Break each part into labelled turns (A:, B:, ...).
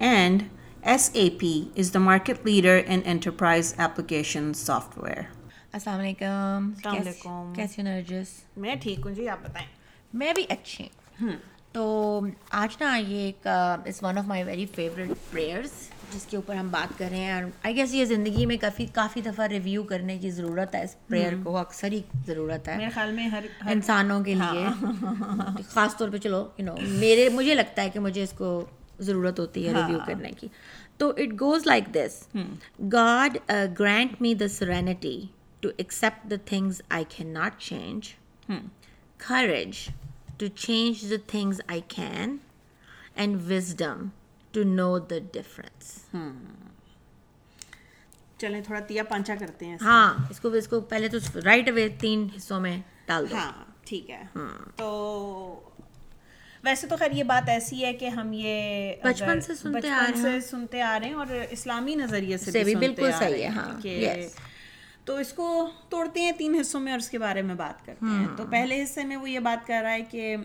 A: And SAP is the market leader in enterprise application software.
B: السلام علیکم
A: السلام علیکم
B: کیسی نرجس
A: میں ٹھیک ہوں جی آپ بتائیں۔
B: میں بھی اچھی ہوں۔ تو آج نا یہ ایک is one of my very favourite prayers جس کے اوپر ہم بات کر رہے ہیں۔ آئی گیس یہ زندگی میں کافی کافی دفعہ ریویو کرنے کی ضرورت ہے اس پریئر کو اکثر ہی ضرورت ہے۔
A: میرے خیال میں ہر
B: انسانوں کے لیے۔ خاص طور پہ چلو یو نو میرے مجھے لگتا ہے کہ مجھے اس کو ضرورت ہوتی ہے ریویو کرنے کی۔ تو it goes like this God grant me the serenity to accept the things I can not change courage to change the things I can. And wisdom to know the difference.
A: چلیں تھوڑا تیا پانچا کرتے ہیں
B: ہاں اس کو اس کو پہلے تو رائٹ اوے تین حصوں میں ڈال دو۔
A: ہاں ٹھیک ہے۔ تو ویسے تو خیر یہ بات ایسی ہے کہ ہم یہ
B: بچپن سے سنتے آ
A: سنتے رہے ہیں اور اسلامی نظریے سے بھی
B: بالکل صحیح ہے ہاں
A: کہ تو اس کو توڑتے ہیں تین حصوں میں اور اس کے بارے میں بات کرتے ہیں۔ تو پہلے حصے میں وہ یہ بات کر رہا ہے کہ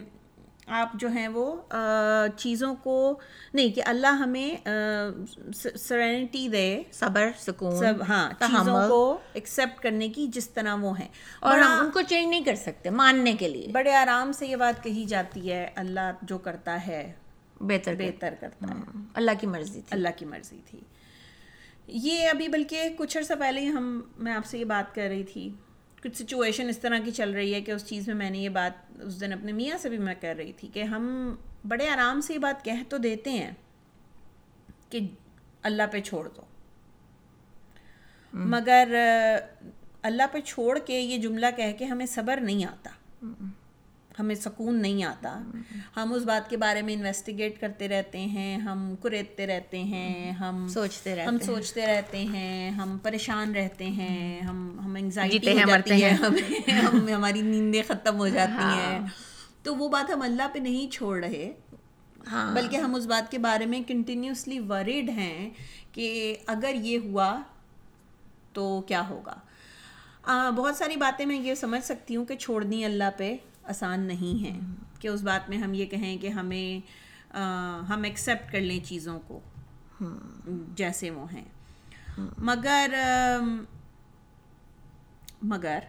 A: آپ جو ہیں وہ چیزوں کو نہیں کہ اللہ ہمیں سرینٹی دے
B: صبر سکون
A: سب ہاں چیزوں کو ایکسیپٹ کرنے کی جس طرح وہ ہیں۔
B: اور ہم ان کو چینج نہیں کر سکتے ماننے کے لیے۔
A: بڑے آرام سے یہ بات کہی جاتی ہے اللہ جو کرتا ہے
B: بہتر
A: بہتر کرتا ہے۔
B: اللہ کی مرضی تھی۔
A: اللہ کی مرضی تھی۔ یہ ابھی بلکہ کچھ عرصہ پہلے ہم میں آپ سے یہ بات کر رہی تھی۔ کچھ سچویشن اس طرح کی چل رہی ہے کہ اس چیز میں میں نے یہ بات اس دن اپنے میاں سے بھی میں کر رہی تھی کہ ہم بڑے آرام سے یہ بات کہہ تو دیتے ہیں کہ اللہ پہ چھوڑ دو۔ مگر اللہ پہ چھوڑ کے یہ جملہ کہہ کے ہمیں صبر نہیں آتا۔ ہمیں سکون نہیں آتا۔ ہم اس بات کے بارے میں انویسٹیگیٹ کرتے رہتے ہیں ہم کریدتے رہتے ہیں ہم
B: سوچتے رہتے
A: ہم سوچتے رہتے ہیں ہم پریشان رہتے ہیں ہم ہم انگزائٹی ہو جاتی ہے ہمیں ہم ہماری نیندیں ختم ہو جاتی ہیں۔ تو وہ بات ہم اللہ پہ نہیں چھوڑ رہے
B: ہاں۔
A: بلکہ ہم اس بات کے بارے میں کنٹینیوسلی وریڈ ہیں کہ اگر یہ ہوا تو کیا ہوگا۔ بہت ساری باتیں میں یہ سمجھ سکتی ہوں کہ چھوڑنی اللہ پہ۔ آسان نہیں ہے کہ اس بات میں ہم یہ کہیں کہ ہمیں ہم ایکسیپٹ کر لیں چیزوں کو۔ جیسے وہ ہیں۔ مگر مگر۔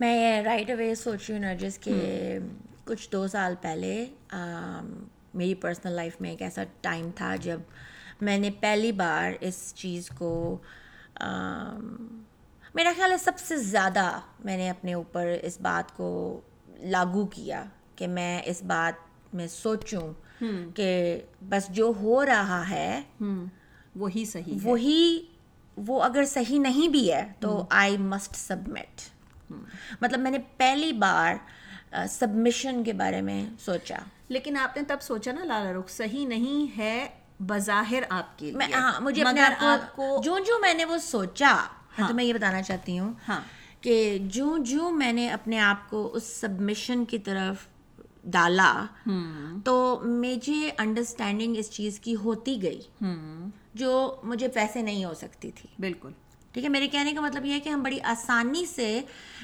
B: میں رائٹ اوے سوچ رہی ہوں نرجس کہ کچھ دو سال پہلے میری پرسنل لائف میں ایک ایسا ٹائم تھا جب میں نے پہلی بار اس چیز کو میرا خیال ہے سب سے زیادہ میں نے اپنے اوپر اس بات کو لاگو کیا کہ میں اس بات میں سوچوں کہ بس جو ہو رہا ہے
A: وہی صحیح
B: وہی وہ اگر صحیح نہیں بھی ہے تو آئی مسٹ سبمٹ مطلب میں نے پہلی بار سبمیشن کے بارے میں سوچا۔
A: لیکن آپ نے تب سوچا نا لالا رخ صحیح نہیں ہے بظاہر آپ کے
B: میں ہاں مجھے اپنے آپ کو جو جو میں نے وہ سوچا تو میں یہ بتانا چاہتی ہوں۔
A: ہاں۔
B: کہ جو جو میں نے اپنے آپ کو اس سبمیشن کی طرف ڈالا تو مجھے انڈرسٹینڈنگ اس چیز کی ہوتی گئی جو مجھے پیسے نہیں ہو سکتی تھی۔
A: بالکل۔
B: ٹھیک ہے میرے کہنے کا مطلب یہ ہے کہ ہم بڑی آسانی سے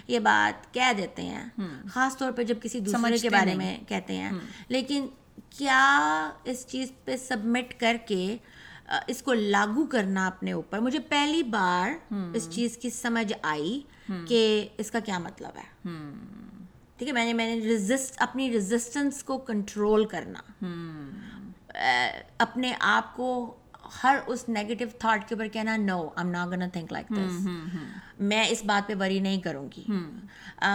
B: یہ بات کہہ دیتے ہیں خاص طور پہ جب کسی دوسرے کے بارے میں کہتے ہیں۔ لیکن کیا اس چیز پہ سبمٹ کر کے اس کو لاگو کرنا اپنے اوپر۔ مجھے پہلی بار اس چیز کی سمجھ آئی کہ اس کا کیا مطلب ہے۔ ٹھیک ہے میں نے میں نے ریزسٹ اپنی ریزسٹنس کو کنٹرول کرنا۔ اپنے آپ کو ہر اس نیگیٹو تھاٹ کے اوپر کہنا no am not gonna think like this میں اس بات پہ وری نہیں کروں گی۔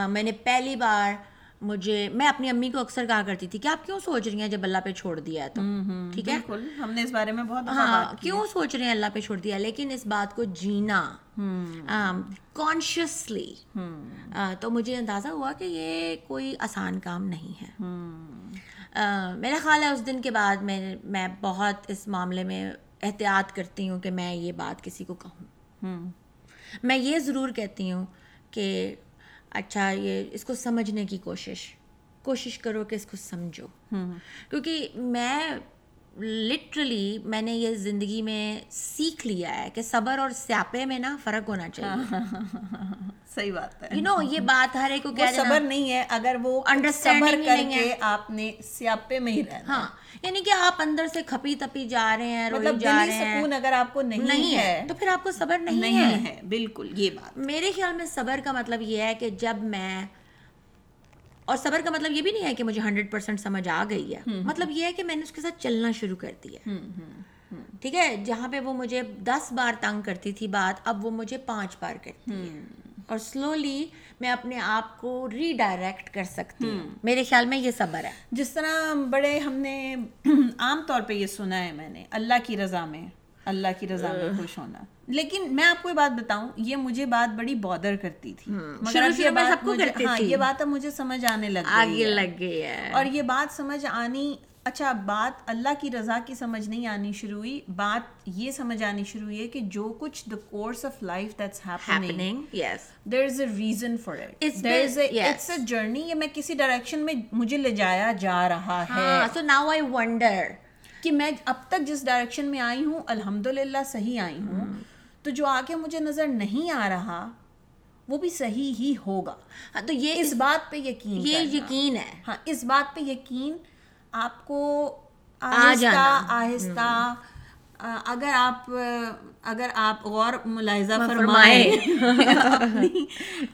B: میں نے پہلی بار مجھے میں اپنی امی کو اکثر کہا کرتی تھی کہ آپ کیوں سوچ رہی ہیں جب اللہ پہ چھوڑ دیا ہے تو؟ ٹھیک ہے؟
A: ہم نے اس بارے میں بہت
B: ہاں کیوں سوچ رہے ہیں اللہ پہ چھوڑ دیا؟ لیکن اس بات کو جینا۔ کانشیسلی تو مجھے اندازہ ہوا کہ یہ کوئی آسان کام نہیں ہے۔ میرا خیال ہے اس دن کے بعد میں میں بہت اس معاملے میں احتیاط کرتی ہوں کہ میں یہ بات کسی کو کہوں۔ میں یہ ضرور کہتی ہوں کہ اچھا یہ اس کو سمجھنے کی کوشش کوشش کرو کہ اس کو سمجھو۔ کیونکہ میں لٹرلی میں نے یہ زندگی میں سیکھ لیا ہے کہ صبر اور سیاپے میں نا فرق ہونا چاہیے۔
A: صحیح بات ہے۔
B: یو نو یہ بات ہر ایک کو
A: صبر نہیں ہے اگر وہ صبر
B: ہی
A: کر۔ کے آپ نے سیاپے میں ہی رہنا
B: ہاں یعنی کہ آپ اندر سے کھپی تپی جا رہے ہیں
A: مطلب
B: جا رہے ہیں۔
A: سکون اگر آپ کو نہیں
B: ہے تو پھر آپ کو صبر نہیں ہے
A: نہیں ہے۔ بالکل یہ بات۔
B: میرے خیال میں صبر کا مطلب یہ ہے کہ جب میں اور صبر کا مطلب یہ بھی نہیں ہے کہ مجھے ہنڈریڈ پرسینٹ سمجھ آ گئی ہے۔ مطلب یہ ہے کہ میں نے اس کے ساتھ چلنا شروع کر دیا ٹھیک ہے جہاں پہ وہ مجھے دس بار تنگ کرتی تھی بات اب وہ مجھے پانچ بار کرتی ہے۔ اور سلولی میں اپنے آپ کو ری ڈائریکٹ کر سکتی ہوں۔ میرے خیال میں یہ صبر ہے۔
A: جس طرح بڑے ہم نے عام طور پہ یہ سنا ہے میں نے اللہ کی رضا میں اللہ کی رضا میں خوش ہونا۔ لیکن میں آپ کو یہ بات بتاؤں یہ مجھے بات بڑی بادر کرتی تھی۔ مگر یہ بات ہاں۔ یہ بات اب مجھے سمجھ آنے لگ
B: آگے لگ گئی ہے۔
A: اور یہ بات سمجھ آنی اچھا بات اللہ کی رضا کی سمجھ نہیں آنی شروع ہوئی۔ بات یہ سمجھ آنی شروع ہوئی ہے کہ جو کچھ the course of life that's happening
B: happening yes.
A: There is a reason for it
B: It's
A: there is
B: been- yes.
A: It's a journey یہ میں کسی ڈائریکشن میں مجھے لے جایا جا رہا ہے۔
B: ہاں سو ناؤ آئی ونڈر
A: کہ میں اب تک جس ڈائریکشن میں آئی ہوں الحمد للہ صحیح آئی ہوں۔ تو جو آگے مجھے نظر نہیں آ رہا وہ بھی صحیح ہی ہوگا۔
B: ہاں تو یہ
A: اس بات پہ یقین
B: یہ۔ یقین ہے۔
A: ہاں اس بات پہ یقین آپ کو آہستہ۔ آہستہ اگر آپ اگر آپ غور ملاحظہ
B: فرمائیں۔
A: اپنی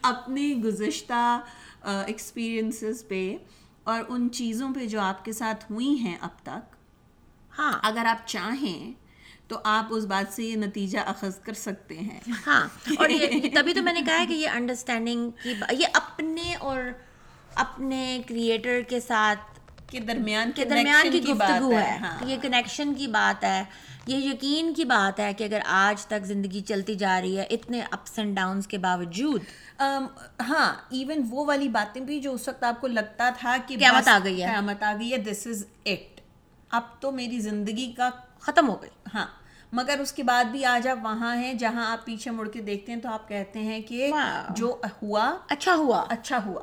A: اپنی گزشتہ ایکسپیرئنسز پہ اور ان چیزوں پہ جو آپ کے ساتھ ہوئی ہیں اب تک
B: ہاں
A: اگر آپ چاہیں تو آپ اس بات سے یہ نتیجہ اخذ کر سکتے ہیں
B: ہاں اور یہ تبھی تو میں نے کہا ہے کہ یہ انڈرسٹینڈنگ کی یہ اپنے اور اپنے کریٹر کے ساتھ
A: کہ درمیان
B: کے درمیان کی
A: بات
B: گفتگو ہے
A: ہاں۔
B: یہ کنیکشن کی بات ہے یہ یقین کی بات ہے کہ اگر آج تک زندگی چلتی جا رہی ہے اتنے اپس اینڈ ڈاؤنس کے باوجود۔
A: ہاں ایون وہ والی باتیں بھی جو اس وقت آپ کو لگتا تھا کہ
B: قیامت آ گئی ہے۔
A: قیامت آ گئی ہے دس از اٹ اب تو میری زندگی کا
B: ختم ہو گئی۔
A: ہاں مگر اس کے بعد بھی آج آپ وہاں ہیں جہاں آپ پیچھے مڑ کے دیکھتے ہیں تو آپ کہتے ہیں کہ. جو ہوا
B: اچھا ہوا۔
A: اچھا ہوا۔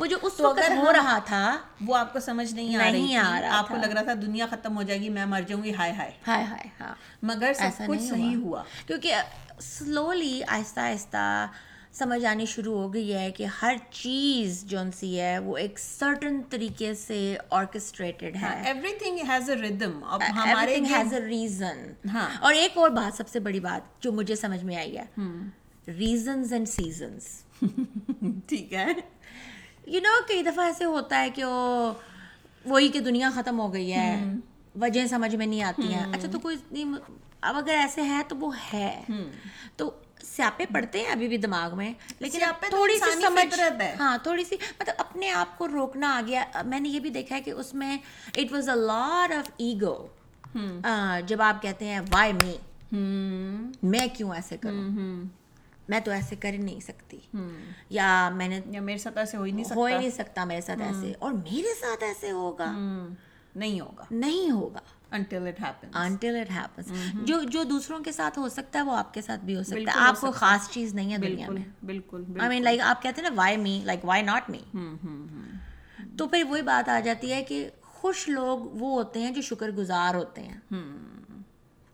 B: وہ جو اس وقت ہو رہا تھا
A: وہ آپ کو سمجھ نہیں آ رہی
B: آ رہا
A: آپ کو۔ لگ رہا تھا دنیا ختم ہو جائے گی میں مر جاؤں گی ہائے ہائے۔
B: ہائے ہائے ہاں۔
A: مگر سب کچھ صحیح ہوا۔
B: کیونکہ سلولی آہستہ آہستہ سمجھ آنی شروع ہو گئی ہے کہ ہر چیز جو سی ہے وہ ایک سرٹن طریقے سے آرکسٹریٹڈ ہے۔
A: ایوری تھنگ ہیز اے ردم ہمارے
B: has a reason.
A: ہاں۔
B: اور ایک اور بات سب سے بڑی بات جو مجھے سمجھ میں آئی ہے۔ ریزنز اینڈ سیزنس
A: ٹھیک ہے۔
B: یو نو کئی دفعہ ایسے ہوتا ہے کہ وہ وہی کہ دنیا ختم ہو گئی ہے وجہ سمجھ میں نہیں آتی ہیں۔ اچھا تو کوئی اب اگر ایسے ہے تو وہ ہے۔ تو سیاپے پڑتے ہیں ابھی بھی دماغ میں لیکن تھوڑی سی سمجھ۔ ہاں تھوڑی سی مطلب اپنے آپ کو روکنا آ گیا۔ میں نے یہ بھی دیکھا ہے کہ اس میں it was a lot of ego جب آپ کہتے ہیں وائی می میں کیوں ایسے کروں؟ میں تو ایسے کر ہی نہیں سکتی۔ یا میں نے
A: میرے ساتھ ایسے ہو ہی نہیں
B: ہو ہی نہیں سکتا میرے ساتھ ایسے۔ اور میرے ساتھ ایسے ہوگا۔
A: نہیں ہوگا۔
B: نہیں ہوگا۔
A: Until it happens
B: until it happens جو جو دوسروں کے ساتھ ہو سکتا ہے وہ آپ کے ساتھ بھی ہو سکتا ہے۔ آپ کو خاص چیز نہیں ہے دنیا میں۔
A: بالکل
B: آئی مین لائک آپ کہتے ہیں نا why me like why not me تو پھر وہی بات آ جاتی ہے کہ خوش لوگ وہ ہوتے ہیں جو شکر گزار ہوتے ہیں۔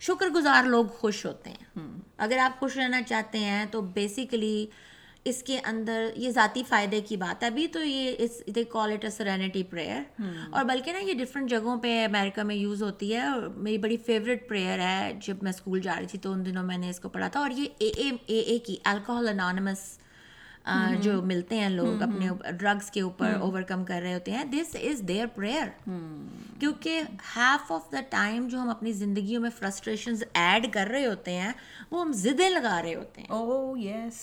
B: شکر گزار لوگ خوش ہوتے ہیں۔ اگر آپ خوش رہنا چاہتے ہیں تو بیسیکلی اس کے اندر یہ ذاتی فائدے کی بات ہے۔ ابھی تو یہ دے کال اٹ اے سرینٹی پریئر اور بلکہ نا یہ ڈفرینٹ جگہوں پہ امریکہ میں یوز ہوتی ہے۔ اور میری بڑی فیوریٹ پریئر ہے۔ جب میں اسکول جا رہی تھی تو ان دنوں میں نے اس کو پڑھا تھا۔ اور یہ اے اے اے اے کی الکوہل انانمس جو ملتے ہیں لوگ اپنے ڈرگس کے اوپر اوور کم کر رہے ہوتے ہیں دس از دیئر پریئر کیونکہ ہاف آف دا ٹائم جو ہم اپنی زندگیوں میں فرسٹریشنز ایڈ کر رہے ہوتے ہیں وہ ہم زدیں لگا رہے ہوتے ہیں۔
A: او یس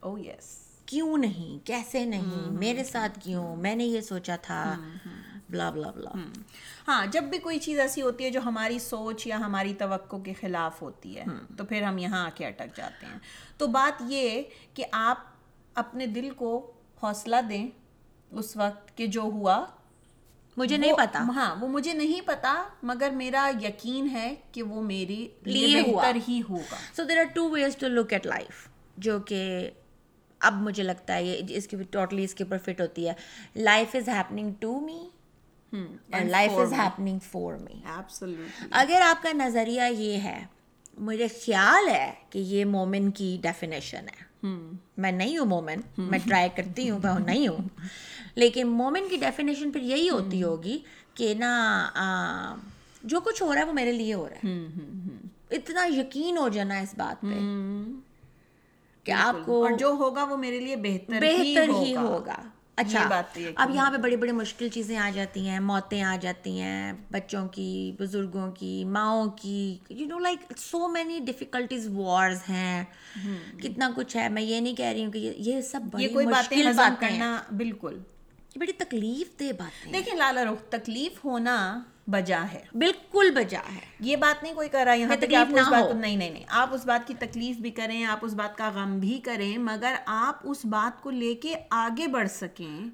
A: او یس
B: کیوں نہیں؟ کیسے نہیں؟ میرے ساتھ کیوں؟ میں نے یہ سوچا تھا۔ بلا بلا بلا
A: ہاں جب بھی کوئی چیز ایسی ہوتی ہے جو ہماری سوچ یا ہماری توقع کے خلاف ہوتی ہے تو پھر ہم یہاں آ کے اٹک جاتے ہیں۔ تو بات یہ کہ آپ اپنے دل کو حوصلہ دیں اس وقت کہ جو ہوا
B: مجھے نہیں پتا۔
A: ہاں وہ مجھے نہیں پتا مگر میرا یقین ہے کہ وہ میری لیے۔ بہتر ہی ہوگا۔
B: So there are two ways to look at life جو کہ اب مجھے لگتا ہے یہ اس کی ٹوٹلی اس کے اوپر فٹ ہوتی ہے۔ Life is happening to me اور life is happening for me. اگر آپ کا نظریہ یہ ہے مجھے خیال ہے کہ یہ مومن کی ڈیفینیشن ہے۔ میں نہیں ہوں مومن میں ٹرائی کرتی ہوں میں نہیں ہوں۔ لیکن مومن کی ڈیفینیشن پھر یہی ہوتی ہوگی کہ نا جو کچھ ہو رہا ہے وہ میرے لیے ہو رہا ہے۔ اتنا یقین ہو جانا اس بات پہ۔ کہ آپ کو
A: جو ہوگا وہ میرے لیے بہتر
B: بہتر ہی ہوگا۔ اچھا
A: بات
B: اب یہاں پہ بڑی بڑی مشکل چیزیں آ جاتی ہیں موتیں آ جاتی ہیں بچوں کی بزرگوں کی ماؤں کی you know like so many difficulties wars ہیں۔ کتنا کچھ ہے۔ میں یہ نہیں کہہ رہی ہوں کہ یہ- سب بڑی
A: کوئی
B: مشکل باتیں
A: کرنا بالکل۔
B: بڑی تکلیف دہ ہیں۔
A: دیکھیں لالا رخ تکلیف ہونا بجا ہے۔
B: بالکل بجا ہے۔
A: یہ بات نہیں کوئی کر رہا یہاں آپ
B: تکلیف
A: اس
B: نہ
A: بات
B: ہو۔
A: نہیں نہیں نہیں۔ آپ اس بات کی تکلیف بھی کریں آپ اس بات کا غم بھی کریں مگر آپ اس بات کو لے کے آگے بڑھ سکیں۔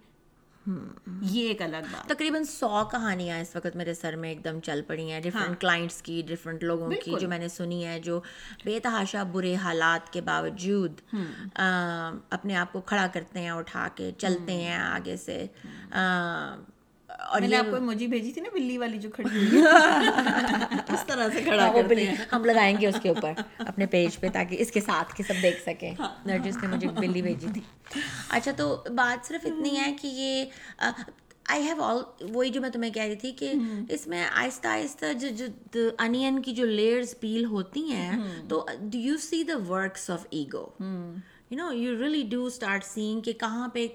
A: یہ ایک الگ بات۔
B: تقریباً سو کہانیاں اس وقت میرے سر میں ایک دم چل پڑی ہیں۔ ڈفرینٹ کلائنٹس کی ڈفرینٹ لوگوں کی جو میں نے سنی ہے جو بے تحاشا برے حالات کے باوجود اپنے آپ کو کھڑا کرتے ہیں اٹھا کے چلتے ہیں آگے سے۔ اور
A: میں نے آپ کو موجی بھیجی تھی نا بلی والی جو کھڑی اس طرح سے کھڑا
B: ہاں، وہ بلی۔ ہم لگائیں گے اس کے اوپر اپنے پیج پہ تاکہ اس کے ساتھ کے سب دیکھ سکیں۔
A: ہاں۔
B: نرجس نے مجھے بلی بھیجی تھی۔ اچھا تو بات صرف اتنی ہے کہ یہ آئی ہیو آل وہی جو میں تمہیں کہہ رہی تھی کہ اس میں آہستہ آہستہ جو جو انین کی جو لیئرز پیل ہوتی ہیں تو do you see the works of ego you know you do start saying کہ کہاں پہ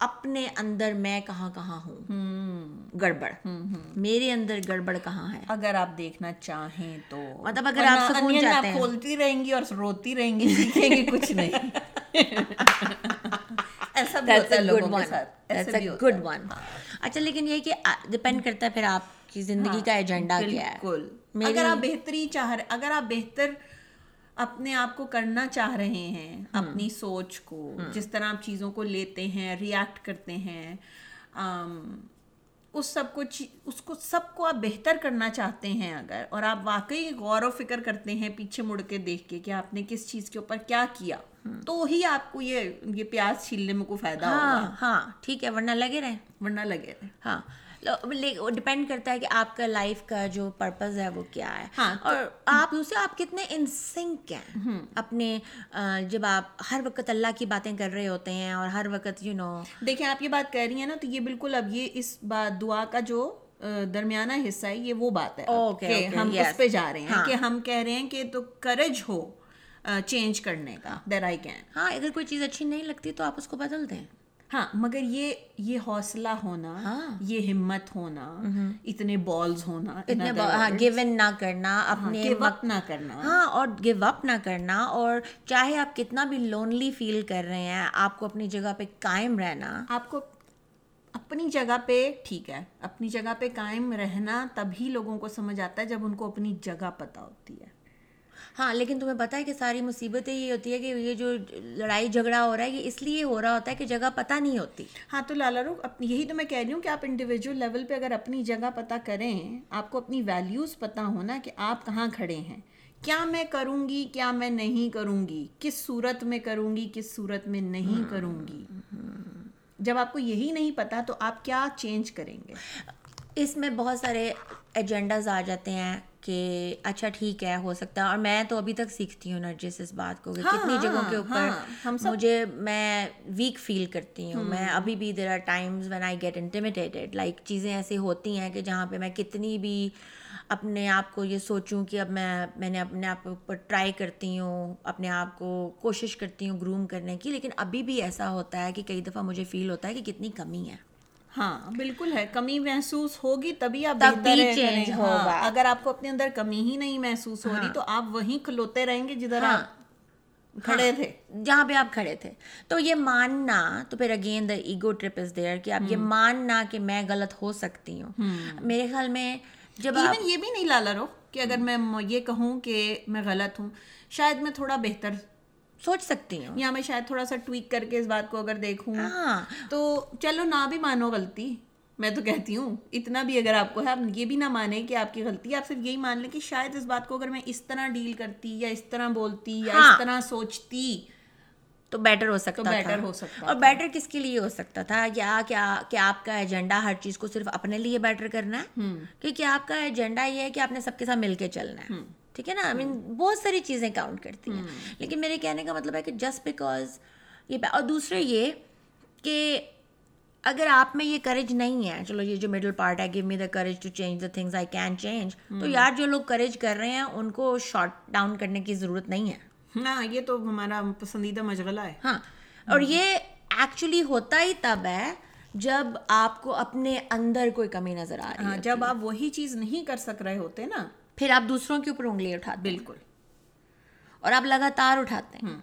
B: اپنے اندر میں کہاں کہاں ہوں؟ گڑبڑ۔ میرے اندر گڑبڑ کہاں ہے؟
A: اگر آپ دیکھنا چاہیں تو۔
B: مطلب اگر آپ سکون ہیں۔
A: کھولتی رہیں گی اور روتی رہیں گی سیکھیں گی کچھ نہیں۔ ایسا بھی ہوتا ہے لوگوں کے ساتھ۔ بھی ہوتا
B: گڈ ون اچھا لیکن یہ کہ ڈپینڈ کرتا ہے پھر آپ کی زندگی کا ایجنڈا کیا ہے۔
A: بالکل۔ اگر آپ بہتری چاہ رہے اگر آپ بہتر اپنے آپ کو کرنا چاہ رہے ہیں اپنی سوچ کو جس طرح آپ چیزوں کو لیتے ہیں ریئیکٹ کرتے ہیں اس سب کو اس کو سب کو آپ بہتر کرنا چاہتے ہیں اگر اور آپ واقعی غور و فکر کرتے ہیں پیچھے مڑ کے دیکھ کے کہ آپ نے کس چیز کے اوپر کیا کیا تو ہی آپ کو یہ یہ پیاز چھیلنے میں کوئی فائدہ
B: ہاں ہاں ٹھیک ہے ورنہ لگے رہے۔
A: ورنہ لگے رہے۔
B: ہاں۔ ڈپینڈ کرتا ہے کہ آپ کا لائف کا جو پرپز ہے وہ کیا ہے۔
A: ہاں،
B: اور آپ اسے آپ کتنے انسنک ہیں۔ اپنے جب آپ ہر وقت اللہ کی باتیں کر رہے ہوتے ہیں اور ہر وقت یو نو
A: دیکھیں آپ یہ بات کہہ رہی ہیں نا تو یہ بالکل اب یہ اس بات دعا کا جو درمیانہ حصہ ہے یہ وہ بات ہے ہم اس پہ جا رہے ہیں کہ ہم کہہ رہے ہیں کہ تو کرج ہو چینج کرنے کا دیر آئی کین
B: ہاں اگر کوئی چیز اچھی نہیں لگتی تو آپ اس کو بدل دیں۔
A: ہاں مگر یہ یہ حوصلہ ہونا یہ ہمت ہونا اتنے بالز ہونا
B: اتنے ہاں گیون نہ کرنا اپنے
A: وقت نہ کرنا۔
B: ہاں اور گیو اپ نہ کرنا اور چاہے آپ کتنا بھی لونلی فیل کر رہے ہیں آپ کو اپنی جگہ پہ قائم رہنا۔
A: آپ کو اپنی جگہ پہ ٹھیک ہے اپنی جگہ پہ قائم رہنا تبھی لوگوں کو سمجھ آتا ہے جب ان کو اپنی جگہ پتہ ہوتی ہے۔
B: ہاں لیکن تمہیں پتہ ہے کہ ساری مصیبتیں یہ ہوتی ہے کہ یہ جو لڑائی جھگڑا ہو رہا ہے یہ اس لیے ہو رہا ہوتا ہے کہ جگہ پتہ نہیں ہوتی۔
A: ہاں تو لالا اپنی یہی تو میں کہہ رہی ہوں کہ آپ انڈیویجول لیول پہ اگر اپنی جگہ پتہ کریں آپ کو اپنی ویلیوز پتہ ہونا کہ آپ کہاں کھڑے ہیں۔ کیا میں کروں گی کیا میں نہیں کروں گی؟ کس صورت میں کروں گی کس صورت میں نہیں کروں گی؟ جب آپ کو یہی نہیں پتا تو آپ کیا چینج کریں گے؟
B: اس میں بہت سارے ایجنڈاز آ جاتے ہیں۔ کہ اچھا ٹھیک ہے ہو سکتا ہے۔ اور میں تو ابھی تک سیکھتی ہوں نرجس اس بات کو کہ کتنی جگہوں کے اوپر مجھے میں ویک فیل کرتی ہوں۔ میں ابھی بھی there are times when I get intimidated like چیزیں ایسی ہوتی ہیں کہ جہاں پہ میں کتنی بھی اپنے آپ کو یہ سوچوں کہ اب میں میں نے اپنے آپ اوپر ٹرائی کرتی ہوں اپنے آپ کو کوشش کرتی ہوں گروم کرنے کی لیکن ابھی بھی ایسا ہوتا ہے کہ کئی دفعہ مجھے فیل ہوتا ہے کہ کتنی کمی ہے۔
A: ہاں بالکل ہے۔ کمی محسوس ہوگی تبھی آپ
B: چینج ہوگا۔
A: اگر آپ کو اپنے اندر کمی ہی نہیں محسوس ہو رہی تو آپ وہیں کھلوتے رہیں گے جدھر آپ کھڑے تھے۔
B: جہاں پہ آپ کھڑے تھے۔ تو یہ ماننا تو پھر again the ego trip is there کہ آپ یہ ماننا کہ میں غلط ہو سکتی ہوں۔ میرے خیال میں جب
A: یہ بھی نہیں لالا رو کہ اگر میں یہ کہوں کہ میں غلط ہوں شاید میں تھوڑا بہتر
B: سوچ سکتی ہوں۔
A: یا میں شاید تھوڑا سا ٹویک کر کے اس بات کو اگر دیکھوں۔
B: ہاں۔
A: تو چلو نہ بھی مانو غلطی۔ میں تو کہتی ہوں اتنا بھی اگر آپ کو ہے آپ یہ بھی نہ مانیں کہ آپ کی غلطی ہے۔ آپ صرف یہی مان لیں کہ شاید اس بات کو اگر میں اس طرح ڈیل کرتی یا اس طرح بولتی یا
B: ہاں۔
A: اس طرح سوچتی
B: تو بیٹر ہو سکتا
A: better ہو سکتا
B: اور بیٹر کس کے لیے ہو سکتا تھا؟ یا کیا کہ آپ کا ایجنڈا ہر چیز کو صرف اپنے لیے بیٹر کرنا ہے؟ کیونکہ آپ کا ایجنڈا یہ ہے کہ آپ نے سب کے ساتھ مل کے چلنا ہے۔ ٹھیک ہے نا? آئی مین بہت ساری چیزیں کاؤنٹ کرتی ہیں. لیکن میرے کہنے کا مطلب ہے کہ جسٹ بیکاز یہ اور دوسرے یہ کہ اگر آپ میں یہ کریج نہیں ہے چلو یہ جو مڈل پارٹ ہے give me the courage to change the things I can change تو یار جو لوگ کریج کر رہے ہیں ان کو شارٹ ڈاؤن کرنے کی ضرورت نہیں ہے.
A: ہاں یہ تو ہمارا پسندیدہ مشغلہ ہے.
B: ہاں اور یہ ایکچولی ہوتا ہی تب ہے جب آپ کو اپنے اندر کوئی کمی نظر آ رہی
A: ہاں
B: ہے
A: جب آپ وہی چیز نہیں کر سک رہے ہوتے نا
B: پھر آپ دوسروں کے اوپر انگلی اٹھاتے
A: بالکل۔
B: اور آپ لگاتار اٹھاتے ہیں۔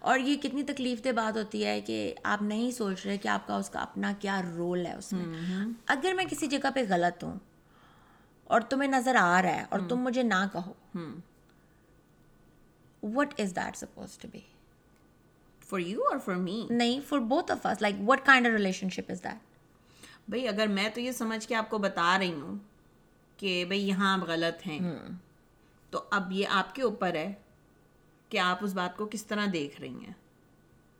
B: اور یہ کتنی تکلیف دہ بات ہوتی ہے کہ آپ نہیں سوچ رہے کہ آپ کا اس کا اپنا کیا رول ہے اس میں۔ اگر میں کسی جگہ پہ غلط ہوں اور تمہیں نظر آ رہا ہے اور تم مجھے نہ کہو۔ What is that suppose to be
A: for you اور فار می
B: نہیں for both of us like what kind relationship is that
A: بھائی اگر میں تو یہ سمجھ کے آپ کو بتا رہی ہوں کہ بھائی یہاں آپ غلط ہیں۔ تو اب یہ آپ کے اوپر ہے کہ آپ اس بات کو کس طرح دیکھ رہی ہیں۔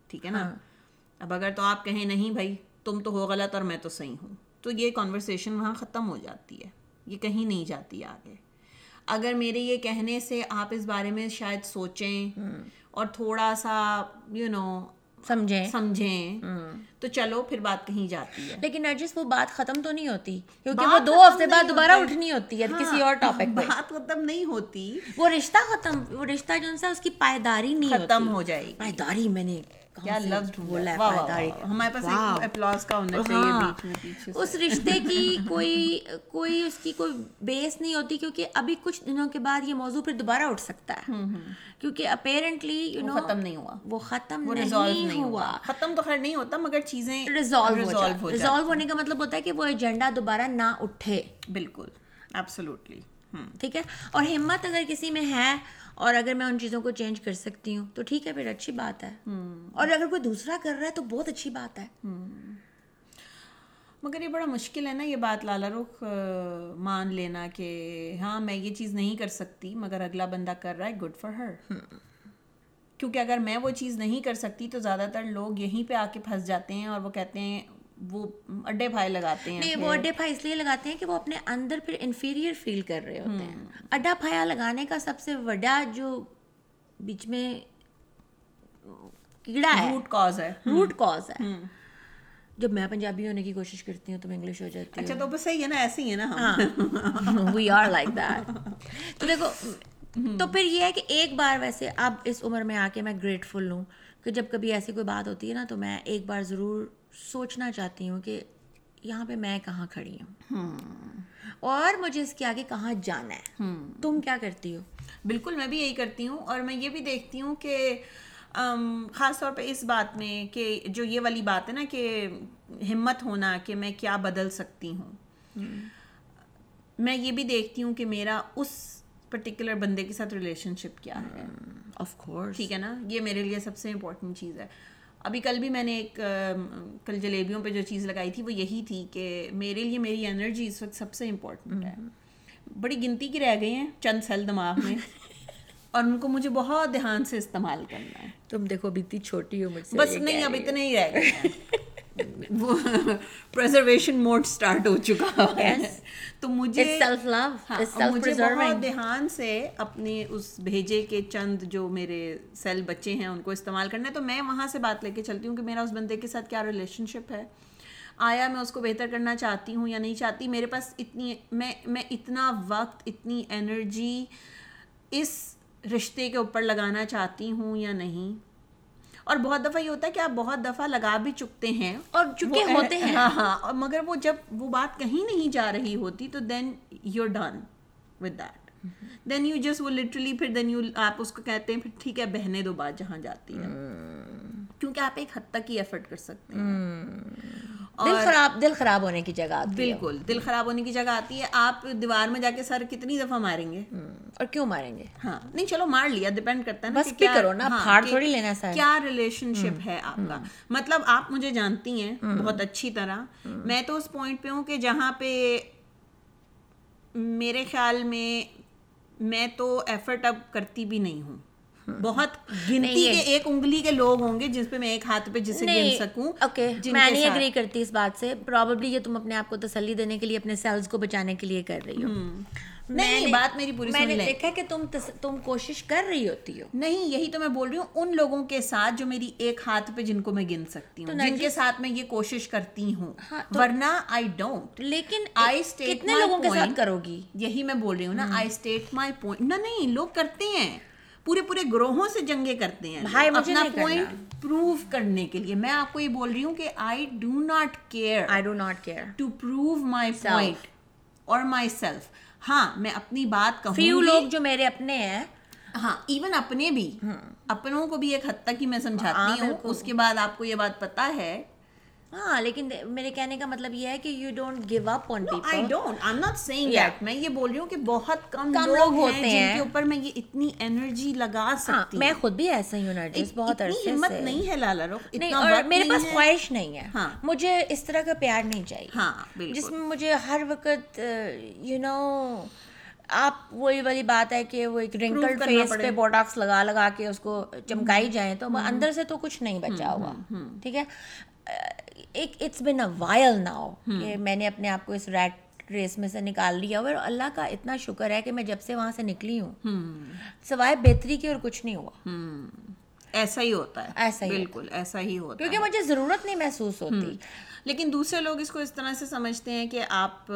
A: ٹھیک ہے نا؟ اب اگر تو آپ کہیں نہیں بھائی تم تو ہو غلط اور میں تو صحیح ہوں۔ تو یہ کانورسیشن وہاں ختم ہو جاتی ہے۔ یہ کہیں نہیں جاتی آگے۔ اگر میرے یہ کہنے سے آپ اس بارے میں شاید سوچیں اور تھوڑا سا یو نو
B: سمجھیں۔
A: سمجھیں۔ تو چلو پھر بات کہیں جاتی ہے۔
B: لیکن نرجس وہ بات ختم تو نہیں ہوتی کیونکہ وہ دو ہفتے بعد دوبارہ اٹھنی ہوتی ہے کسی اور ٹاپک پہ
A: بات ختم نہیں ہوتی۔
B: وہ رشتہ ختم وہ رشتہ جو ہے اس کی پائیداری نہیں
A: ختم ہو جائے گی۔
B: پائیداری میں نے
A: کیا لفظ
B: بولا ہے
A: واہ واہ
B: پائیداری۔
A: واہ۔ ہمارے پاس ایک اپلاس کا ہونا چاہیے بیچ میں پیچھے
B: اس رشتے کی کوئی کوئی اس کی کوئی بیس نہیں ہوتی کیونکہ ابھی کچھ دنوں کے بعد یہ موضوع پھر دوبارہ اٹھ سکتا ہے۔ کیونکہ اپیرنٹلی یو نو
A: ختم نہیں ہوا۔
B: وہ ختم نہیں ہوا۔
A: ختم تو خیر نہیں ہوتا مگر چیزیں
B: ریزالو ریزالو ہونے کا مطلب ہوتا ہے کہ وہ ایجنڈا دوبارہ نہ اٹھے۔
A: بالکل ایبسولوٹلی
B: ٹھیک ہے؟ اور ہمت اگر کسی میں ہے اور اگر میں ان چیزوں کو چینج کر سکتی ہوں تو ٹھیک ہے پھر اچھی بات ہے۔ اور اگر کوئی دوسرا کر رہا ہے تو بہت اچھی بات ہے۔
A: مگر یہ بڑا مشکل ہے نا یہ بات لالا رخ مان لینا کہ ہاں میں یہ چیز نہیں کر سکتی مگر اگلا بندہ کر رہا ہے گڈ فار ہر کیونکہ اگر میں وہ چیز نہیں کر سکتی تو زیادہ تر لوگ یہیں پہ آ کے پھنس جاتے ہیں اور وہ کہتے ہیں وہ اڈے بھائی لگاتے ہیں
B: نہیں وہ اڈے پھائی اس لیے لگاتے ہیں کہ وہ اپنے اندر پھر انفیریئر فیل کر رہے ہوتے ہیں۔ اڈا پھایا لگانے کا سب سے بڑا جو بیچ میں کیڑا ہے
A: روٹ کاز ہے۔
B: روٹ کاز ہے۔ جب میں پنجابی ہونے کی کوشش کرتی ہوں تو میں انگلش ہو جاتی
A: اچھا تو بس صحیح ہے نا ایسے ہی ہے نا
B: ہاں۔
A: ہم۔
B: ہوں وی آر لائک دیٹ تو دیکھو تو پھر یہ ہے کہ ایک بار ویسے اب اس عمر میں آ کے میں گریٹفل ہوں۔ کہ جب کبھی ایسی کوئی بات ہوتی ہے نا تو میں ایک بار ضرور سوچنا چاہتی ہوں کہ یہاں پہ میں کہاں کھڑی ہوں۔ اور مجھے اس کے آگے کہاں جانا ہے۔ تم کیا کرتی ہو؟
A: بالکل میں بھی یہی کرتی ہوں اور میں یہ بھی دیکھتی ہوں کہ خاص طور پہ اس بات میں کہ جو یہ والی بات ہے نا کہ ہمت ہونا کہ میں کیا بدل سکتی ہوں۔ میں یہ بھی دیکھتی ہوں کہ میرا اس پرٹیکولر بندے کے ساتھ ریلیشن شپ کیا ہے
B: آف کورس
A: ٹھیک ہے نا یہ میرے لیے سب سے امپورٹنٹ چیز ہے ابھی کل بھی میں نے ایک کل جلیبیوں پہ جو چیز لگائی تھی وہ یہی تھی کہ میرے لیے میری انرجی اس وقت سب سے امپورٹنٹ ہے بڑی گنتی کی رہ گئی ہیں چند سیل دماغ میں اور ان کو مجھے بہت دھیان سے استعمال کرنا ہے
B: تم دیکھو اب اتنی چھوٹی ہو مجھ سے
A: بس نہیں اب اتنے ہی رہ گئے وہ پریزرویشن موڈ سٹارٹ ہو چکا ہے تو مجھے مجھے بہت دھیان سے اپنے اس بھیجے کے چند جو میرے سیل بچے ہیں ان کو استعمال کرنا ہے تو میں وہاں سے بات لے کے چلتی ہوں کہ میرا اس بندے کے ساتھ کیا ریلیشن شپ ہے آیا میں اس کو بہتر کرنا چاہتی ہوں یا نہیں چاہتی میرے پاس اتنی میں میں اتنا وقت اتنی انرجی اس رشتے کے اوپر لگانا چاہتی ہوں یا نہیں اور بہت دفعہ یہ ہوتا ہے کہ آپ بہت دفعہ لگا بھی چکتے ہیں
B: اور چکے ہوتے ہیں۔
A: ہاں ہاں اور مگر وہ جب وہ بات کہیں نہیں جا رہی ہوتی تو then you done with that then you just وہ لٹرلی پھر دین یو آپ اس کو کہتے ہیں پھر ٹھیک ہے بہنے دو بات جہاں جاتی ہے۔ کیونکہ آپ ایک حد تک ہی ایفرٹ کر سکتے ہیں۔
B: دل خراب دل خراب ہونے کی جگہ
A: بالکل دل خراب ہونے کی جگہ آتی ہے۔ آپ دیوار میں جا کے سر کتنی دفعہ ماریں گے؟
B: اور کیوں ماریں گے؟
A: ہاں نہیں چلو مار لیا ڈپینڈ کرتا ہے
B: بس کرو نا
A: ہاں،
B: پھاڑ تھوڑی لینا
A: کیا ریلیشن شپ ہے آپ کا؟ مطلب آپ مجھے جانتی ہیں بہت اچھی طرح۔ میں تو اس پوائنٹ پہ ہوں کہ جہاں پہ میرے خیال میں میں تو ایفرٹ اب کرتی بھی نہیں ہوں۔ بہت گنتی کے ایک انگلی کے لوگ ہوں گے جس پہ میں ایک ہاتھ پہ جسے گن سکوں
B: اوکے میں نہیں اگری کرتی اس بات سے۔ پراببلی یہ تم اپنے آپ کو تسلی دینے کے لیے اپنے سیلز کو بچانے کے لیے کر رہی ہو۔
A: نہیں بات میری پوری
B: میں نے دیکھا کہ تم تم کوشش کر رہی ہوتی ہو۔
A: نہیں یہی تو میں بول رہی ہوں ان لوگوں کے ساتھ جو میری ایک ہاتھ پہ جن کو میں گن سکتی ہوں جن کے ساتھ میں یہ کوشش کرتی ہوں۔
B: ہاں،
A: ورنہ آئی ڈونٹ
B: لیکن
A: I state
B: کتنے لوگوں کے ساتھ. کرو گی؟
A: یہی میں بول رہی ہوں نا آئی اسٹیٹ مائی پوائنٹ نہ نہیں لوگ کرتے ہیں۔ پورے پورے گروہوں سے جنگیں کرتے ہیں۔
B: بھائی، مجھے
A: اپنا۔ پوائنٹ پروو کرنے کے لیے۔ میں آپ کو یہ بول رہی ہوں کہ I do not care
B: I do not care
A: to prove my point اور مائی سیلف ہاں میں اپنی بات کہوں
B: فیو لوگ جو میرے اپنے ہیں۔
A: ہاں ایون اپنے بھی۔ اپنوں کو بھی ایک حد تک ہی میں
B: ہاں،
A: سمجھاتی ہوں اس کے بعد آپ کو یہ بات پتا ہے
B: ہاں لیکن میرے کہنے کا مطلب یہ ہے کہ you don't give up on
A: I
B: people
A: don't I not seeing. That میں یہ بول رہی ہوں کہ بہت کم
B: کم
A: لوگ ہوتے ہیں جن۔ کے اوپر میں یہ اتنی انرجی لگا سکتی
B: میں
A: ہوں۔
B: خود بھی ایسا ہی ہوں نرجس بہت عرصے
A: ہمت
B: سے۔
A: نہیں ہے لالا رخ
B: نہیں اور میرے پاس۔ خواہش نہیں ہے۔
A: ہاں۔
B: مجھے اس طرح کا پیار نہیں چاہیے۔
A: ہاں بالکل۔
B: جس میں مجھے ہر وقت یو نو آپ وہی والی بات ہے کہ وہ ایک
A: کرنا
B: فیس۔ پہ بوٹاکس لگا لگا کے اس کو چمکائی جائیں تو اندر سے تو کچھ نہیں بچا ہوا ٹھیک ہے؟ ایک it's been a while now کہ میں نے اپنے آپ کو اس ریٹ ریس میں سے نکال لیا اور اللہ کا اتنا شکر ہے کہ میں جب سے وہاں سے نکلی ہوں سوائے بہتری کی اور کچھ نہیں ہوا۔
A: ایسا ہی ہوتا ہے۔
B: ایسا ہی
A: بالکل ایسا ہی ہوتا
B: کیونکہ مجھے ضرورت نہیں محسوس ہوتی۔
A: لیکن دوسرے لوگ اس کو اس طرح سے سمجھتے ہیں کہ آپ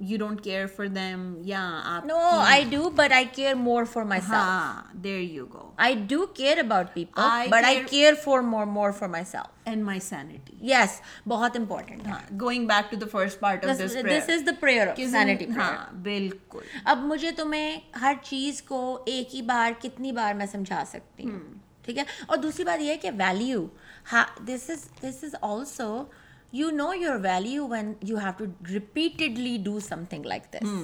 A: you don't care for them یا آپ
B: no I do but I care more for myself
A: ہاں there you go
B: do care about people,
A: I
B: but I
A: care-
B: care for more more for myself.
A: And my sanity
B: Yes, بہت important ہے.
A: Going back to the first part of
B: This,
A: this
B: this is the prayer of sanity prayer.
A: ہاں بالکل
B: اب مجھے تمہیں ہر چیز کو ایک ہی بار کتنی بار میں سمجھا سکتی ہوں ٹھیک ہے اور دوسری بات یہ ہے کہ value this is this is also you know your value when you have to repeatedly do something like this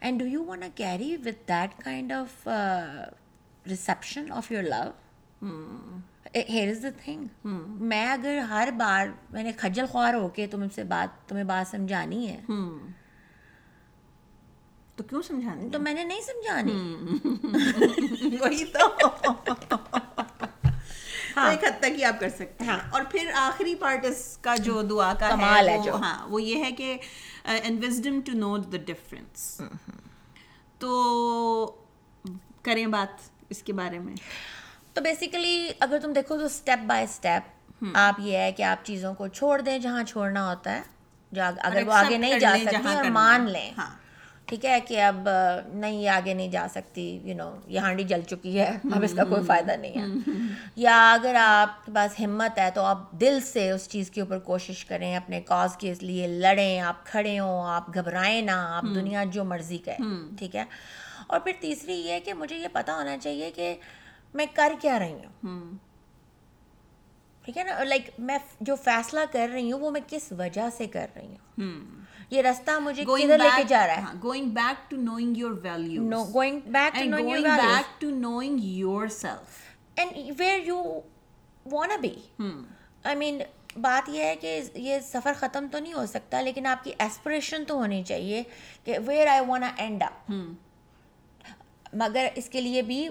B: and do you want carry with that kind of reception of your love here is the thing میں اگر ہر بار میں نے کھجل خوار ہو کے تم سے بات تمہیں بات سمجھانی ہے
A: تو کیوں سمجھانے
B: تو میں نے نہیں سمجھانی۔
A: وہی تو۔ ایک حد تک ہی آپ کر سکتے ہیں۔ اور پھر آخری پارٹ اس کا جو دعا کا
B: کمال ہے جو۔
A: ہاں وہ یہ ہے کہ and wisdom to know the difference تو کریں بات اس کے بارے میں۔
B: تو بیسیکلی اگر تم دیکھو تو اسٹیپ بائی اسٹیپ آپ یہ ہے کہ آپ چیزوں کو چھوڑ دیں جہاں چھوڑنا ہوتا ہے۔ جو اگر وہ آگے نہیں جا سکتی اور مان لیں۔
A: ہاں۔
B: ٹھیک ہے کہ اب نہیں یہ آگے نہیں جا سکتی یو نو یہ ہانڈی جل چکی ہے۔ اب اس کا کوئی فائدہ نہیں ہے۔ یا اگر آپ کے پاس ہمت ہے تو آپ دل سے اس چیز کے اوپر کوشش کریں اپنے کاز کے لیے لڑیں آپ کھڑے ہوں آپ گھبرائیں نہ آپ دنیا جو مرضی کریں ٹھیک ہے؟ اور پھر تیسری یہ کہ مجھے یہ پتا ہونا چاہیے کہ میں کر کیا رہی ہوں؟ ٹھیک ہے نا؟ لائک میں جو فیصلہ کر رہی ہوں وہ میں کس وجہ سے کر رہی ہوں؟ یہ راستہ مجھے کدھر لے کے جا رہا ہے؟
A: Going back to knowing your value
B: going back to
A: and
B: know your
A: back to knowing yourself
B: and where you want be I mean بات یہ ہے کہ یہ سفر ختم تو نہیں ہو سکتا لیکن آپ کی ایسپریشن تو ہونی چاہیے کہ where I want end up مگر اس کے لیے بھی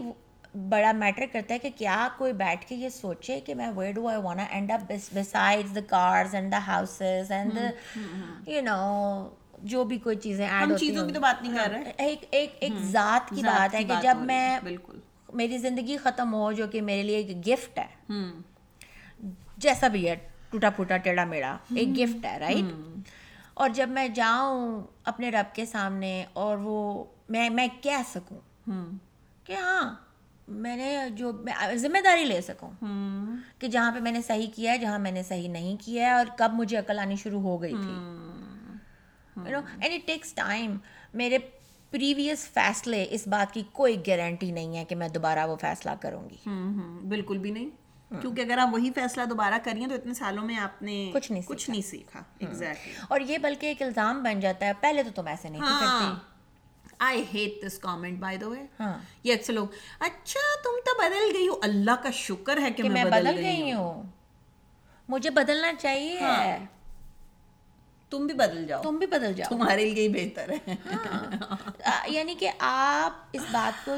B: بڑا میٹر کرتا ہے کہ کیا کوئی بیٹھ کے یہ سوچے کہ میں where do I want end up beside the cars and the houses and you know جو بھی کوئی چیزیں ایڈ ہوتی
A: چیزوں کی تو بات نہیں کر رہے۔
B: ایک ایک ایک ذات کی بات ہے کہ جب میں
A: بالکل۔
B: میری زندگی ختم ہو جو کہ میرے لیے ایک گفٹ ہے۔ جیسا بھی ہے ٹوٹا پھوٹا ٹیڑھا میڑا ایک گفٹ ہے رائٹ اور جب میں جاؤں اپنے رب کے سامنے اور وہ میں میں کہہ سکوں کہ ہاں میں نے جو ذمہ داری لے سکوں کہ جہاں پہ میں نے صحیح کیا ہے جہاں میں نے صحیح نہیں کیا ہے اور کب مجھے عقل آنی شروع ہو گئی تھی۔ You know and it takes time میرے پریویس فیصلے اس بات کی کوئی گارنٹی نہیں ہے کہ میں دوبارہ وہ فیصلہ کروں گی۔
A: بالکل بھی نہیں۔ کیونکہ اگر آپ وہی فیصلہ دوبارہ کریے تو اتنے سالوں میں آپ نے
B: کچھ نہیں
A: کچھ نہیں سیکھا۔
B: اور یہ بلکہ ایک الزام بن جاتا ہے پہلے تو تم ایسے نہیں کرتی
A: I hate this comment by the way
B: ہاں
A: یہ اکثر لوگ اچھا تم تو بدل گئی ہو اللہ کا شکر ہے کہ میں بدل گئی
B: ہوں مجھے بدلنا چاہیے
A: تم بھی بدل جاؤ
B: تم بھی بدل جاؤ
A: تمہارے لیے بہتر ہے
B: یعنی کہ آپ اس بات کو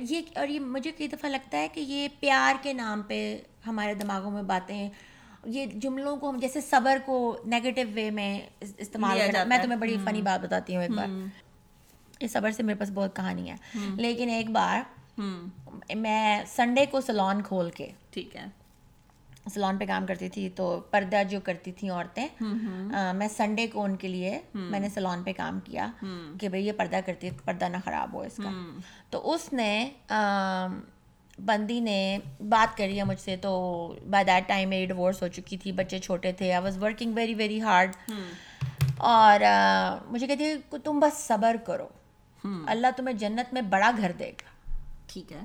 B: یہ اور یہ مجھے کئی دفعہ لگتا ہے کہ یہ پیار کے نام پہ ہمارے دماغوں میں باتیں یہ جملوں کو ہم جیسے صبر کو نیگیٹو وے میں اس- استعمال میں۔ تمہیں بڑی فنی بات بتاتی ہوں ایک بار اس صبر سے میرے پاس بہت کہانی ہے۔ لیکن ایک بار میں سنڈے کو سلون کھول کے
A: ٹھیک ہے۔
B: سلون پہ کام کرتی تھی تو پردہ جو کرتی تھیں عورتیں میں سنڈے کو ان کے لیے میں نے سلون پہ کام کیا کہ بھئی یہ پردہ کرتی ہے پردہ نہ خراب ہو اس کا۔ تو اس نے بندی نے بات کری ہے مجھ سے تو بائی دیٹ ٹائم میری ڈیورس ہو چکی تھی بچے چھوٹے تھے I was working very very hard اور مجھے کہتی ہے کہ تم بس صبر کرو۔ اللہ تمہیں جنت میں بڑا گھر دے گا۔
A: ٹھیک ہے۔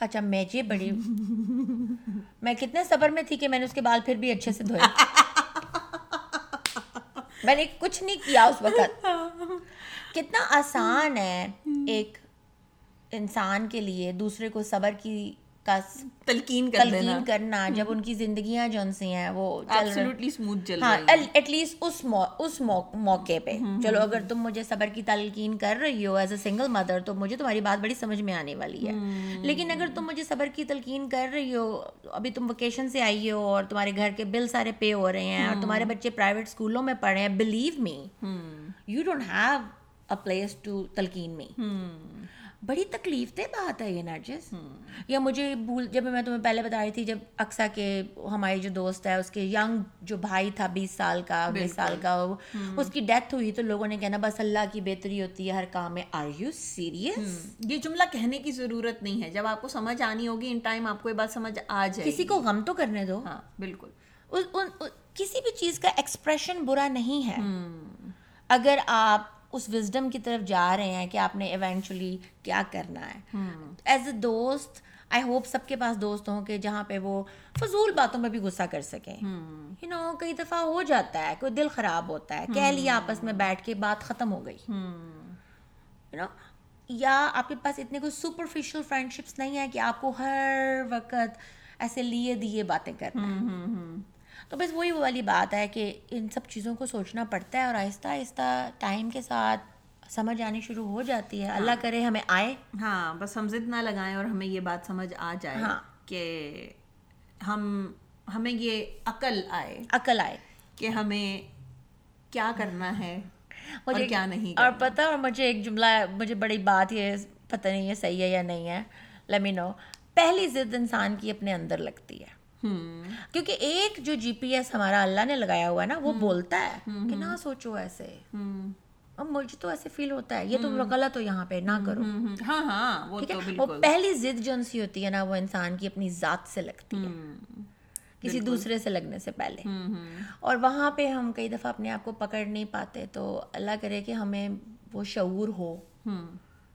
B: اچھا میں جی بڑی میں کتنے صبر میں تھی کہ میں نے اس کے بال پھر بھی اچھے سے دھوئے۔ میں نے کچھ نہیں کیا اس وقت۔ کتنا آسان ہے ایک انسان کے لیے دوسرے کو صبر کی کا
A: تلقین کر
B: تلقین کرنا جب ان کی زندگیاں جو ان سی ہیں وہ چل ہاں ایٹ لیسٹ اس مو- اس مو- موقع پہ۔ چلو اگر تم مجھے صبر کی تلقین کر رہی ہو ایز اے سنگل مدر تو مجھے تمہاری بات بڑی سمجھ میں آنے والی ہے۔ لیکن اگر تم مجھے صبر کی تلقین کر رہی ہو ابھی تم ویکیشن سے آئی ہو اور تمہارے گھر کے بل سارے پے ہو رہے ہیں اور تمہارے بچے پرائیویٹ اسکولوں میں پڑھے ہیں believe me you don't have a place to تلقین می بڑی تکلیف دہ بات ہے یہ نرجس. یا مجھے بھول جب میں تمہیں پہلے بتا رہی تھی جب اکثر کے ہماری جو دوست ہے اس کے ینگ جو بھائی تھا بیس سال کا بیس سال کا اس کی ڈیتھ ہوئی تو لوگوں نے کہنا بس اللہ کی بہتری ہوتی ہے ہر کام میں آر یو سیریس
A: یہ جملہ کہنے کی ضرورت نہیں ہے۔ جب آپ کو سمجھ آنی ہوگی ان ٹائم آپ کو یہ بات سمجھ آ جائے
B: کسی کو غم تو کرنے دو۔
A: ہاں بالکل۔
B: کسی بھی چیز کا ایکسپریشن برا نہیں ہے۔ اگر آپ اس وزڈم کی طرف جا رہے ہیں کہ آپ نے ایونچولی کیا کرنا ہے. ایز اے دوست آئی ہوپ سب کے پاس دوست ہوں کہ جہاں پہ وہ فضول باتوں میں بھی غصہ کر سکیں. یو نو کئی دفعہ ہو جاتا ہے کوئی دل خراب ہوتا ہے کہہ لیا آپس میں بیٹھ کے بات ختم ہو گئی. یو نو یا آپ کے پاس اتنے کوئی سپرفیشل فرینڈ شپس نہیں ہے کہ آپ کو ہر وقت ایسے لیے دیے باتیں کرنا تو بس وہی والی بات ہے کہ ان سب چیزوں کو سوچنا پڑتا ہے اور آہستہ آہستہ ٹائم کے ساتھ سمجھ آنی شروع ہو جاتی ہے۔ اللہ کرے ہمیں آئے۔
A: ہاں بس ہم ضد نہ لگائیں اور ہمیں یہ بات سمجھ آ جائے
B: ہاں۔
A: کہ ہم ہمیں یہ عقل آئے۔
B: عقل آئے۔
A: کہ ہمیں کیا کرنا ہے اور کیا نہیں
B: اور پتہ اور مجھے ایک جملہ مجھے بڑی بات یہ پتہ نہیں ہے صحیح ہے یا نہیں ہے۔ لیمی نو پہلی ضد انسان کی اپنے اندر لگتی ہے۔ کیونکہ ایک جو جی پی ایس ہمارا اللہ نے لگایا ہوا ہے نا وہ بولتا ہے کہ نہ سوچو ایسے۔ اب مجھے تو ایسے فیل ہوتا ہے یہ تم غلط ہو یہاں پہ نہ کرو۔
A: ہاں ہاں وہ
B: پہلی ضد جو ان سی ہوتی ہے نا وہ انسان کی اپنی ذات سے لگتی ہے۔ کسی دوسرے سے لگنے سے پہلے۔ اور وہاں پہ ہم کئی دفعہ اپنے آپ کو پکڑ نہیں پاتے تو اللہ کرے کہ ہمیں وہ شعور ہو۔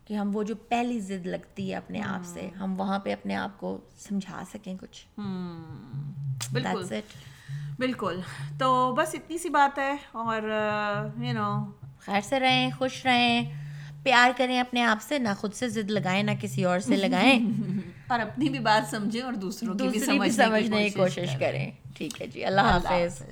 B: کہ ہم وہ جو پہلی ضد لگتی ہے اپنے آپ سے ہم وہاں پہ اپنے آپ کو سمجھا سکیں کچھ۔
A: بالکل۔
B: it.
A: بالکل۔ تو بس اتنی سی بات ہے اور یو نو
B: خیر سے رہیں خوش رہیں پیار کریں اپنے آپ سے نہ خود سے ضد لگائیں نہ کسی اور سے لگائیں۔
A: اور اپنی بھی بات سمجھیں اور دوسروں کی بھی
B: سمجھنے کی کوشش کریں۔ ٹھیک ہے جی اللہ حافظ۔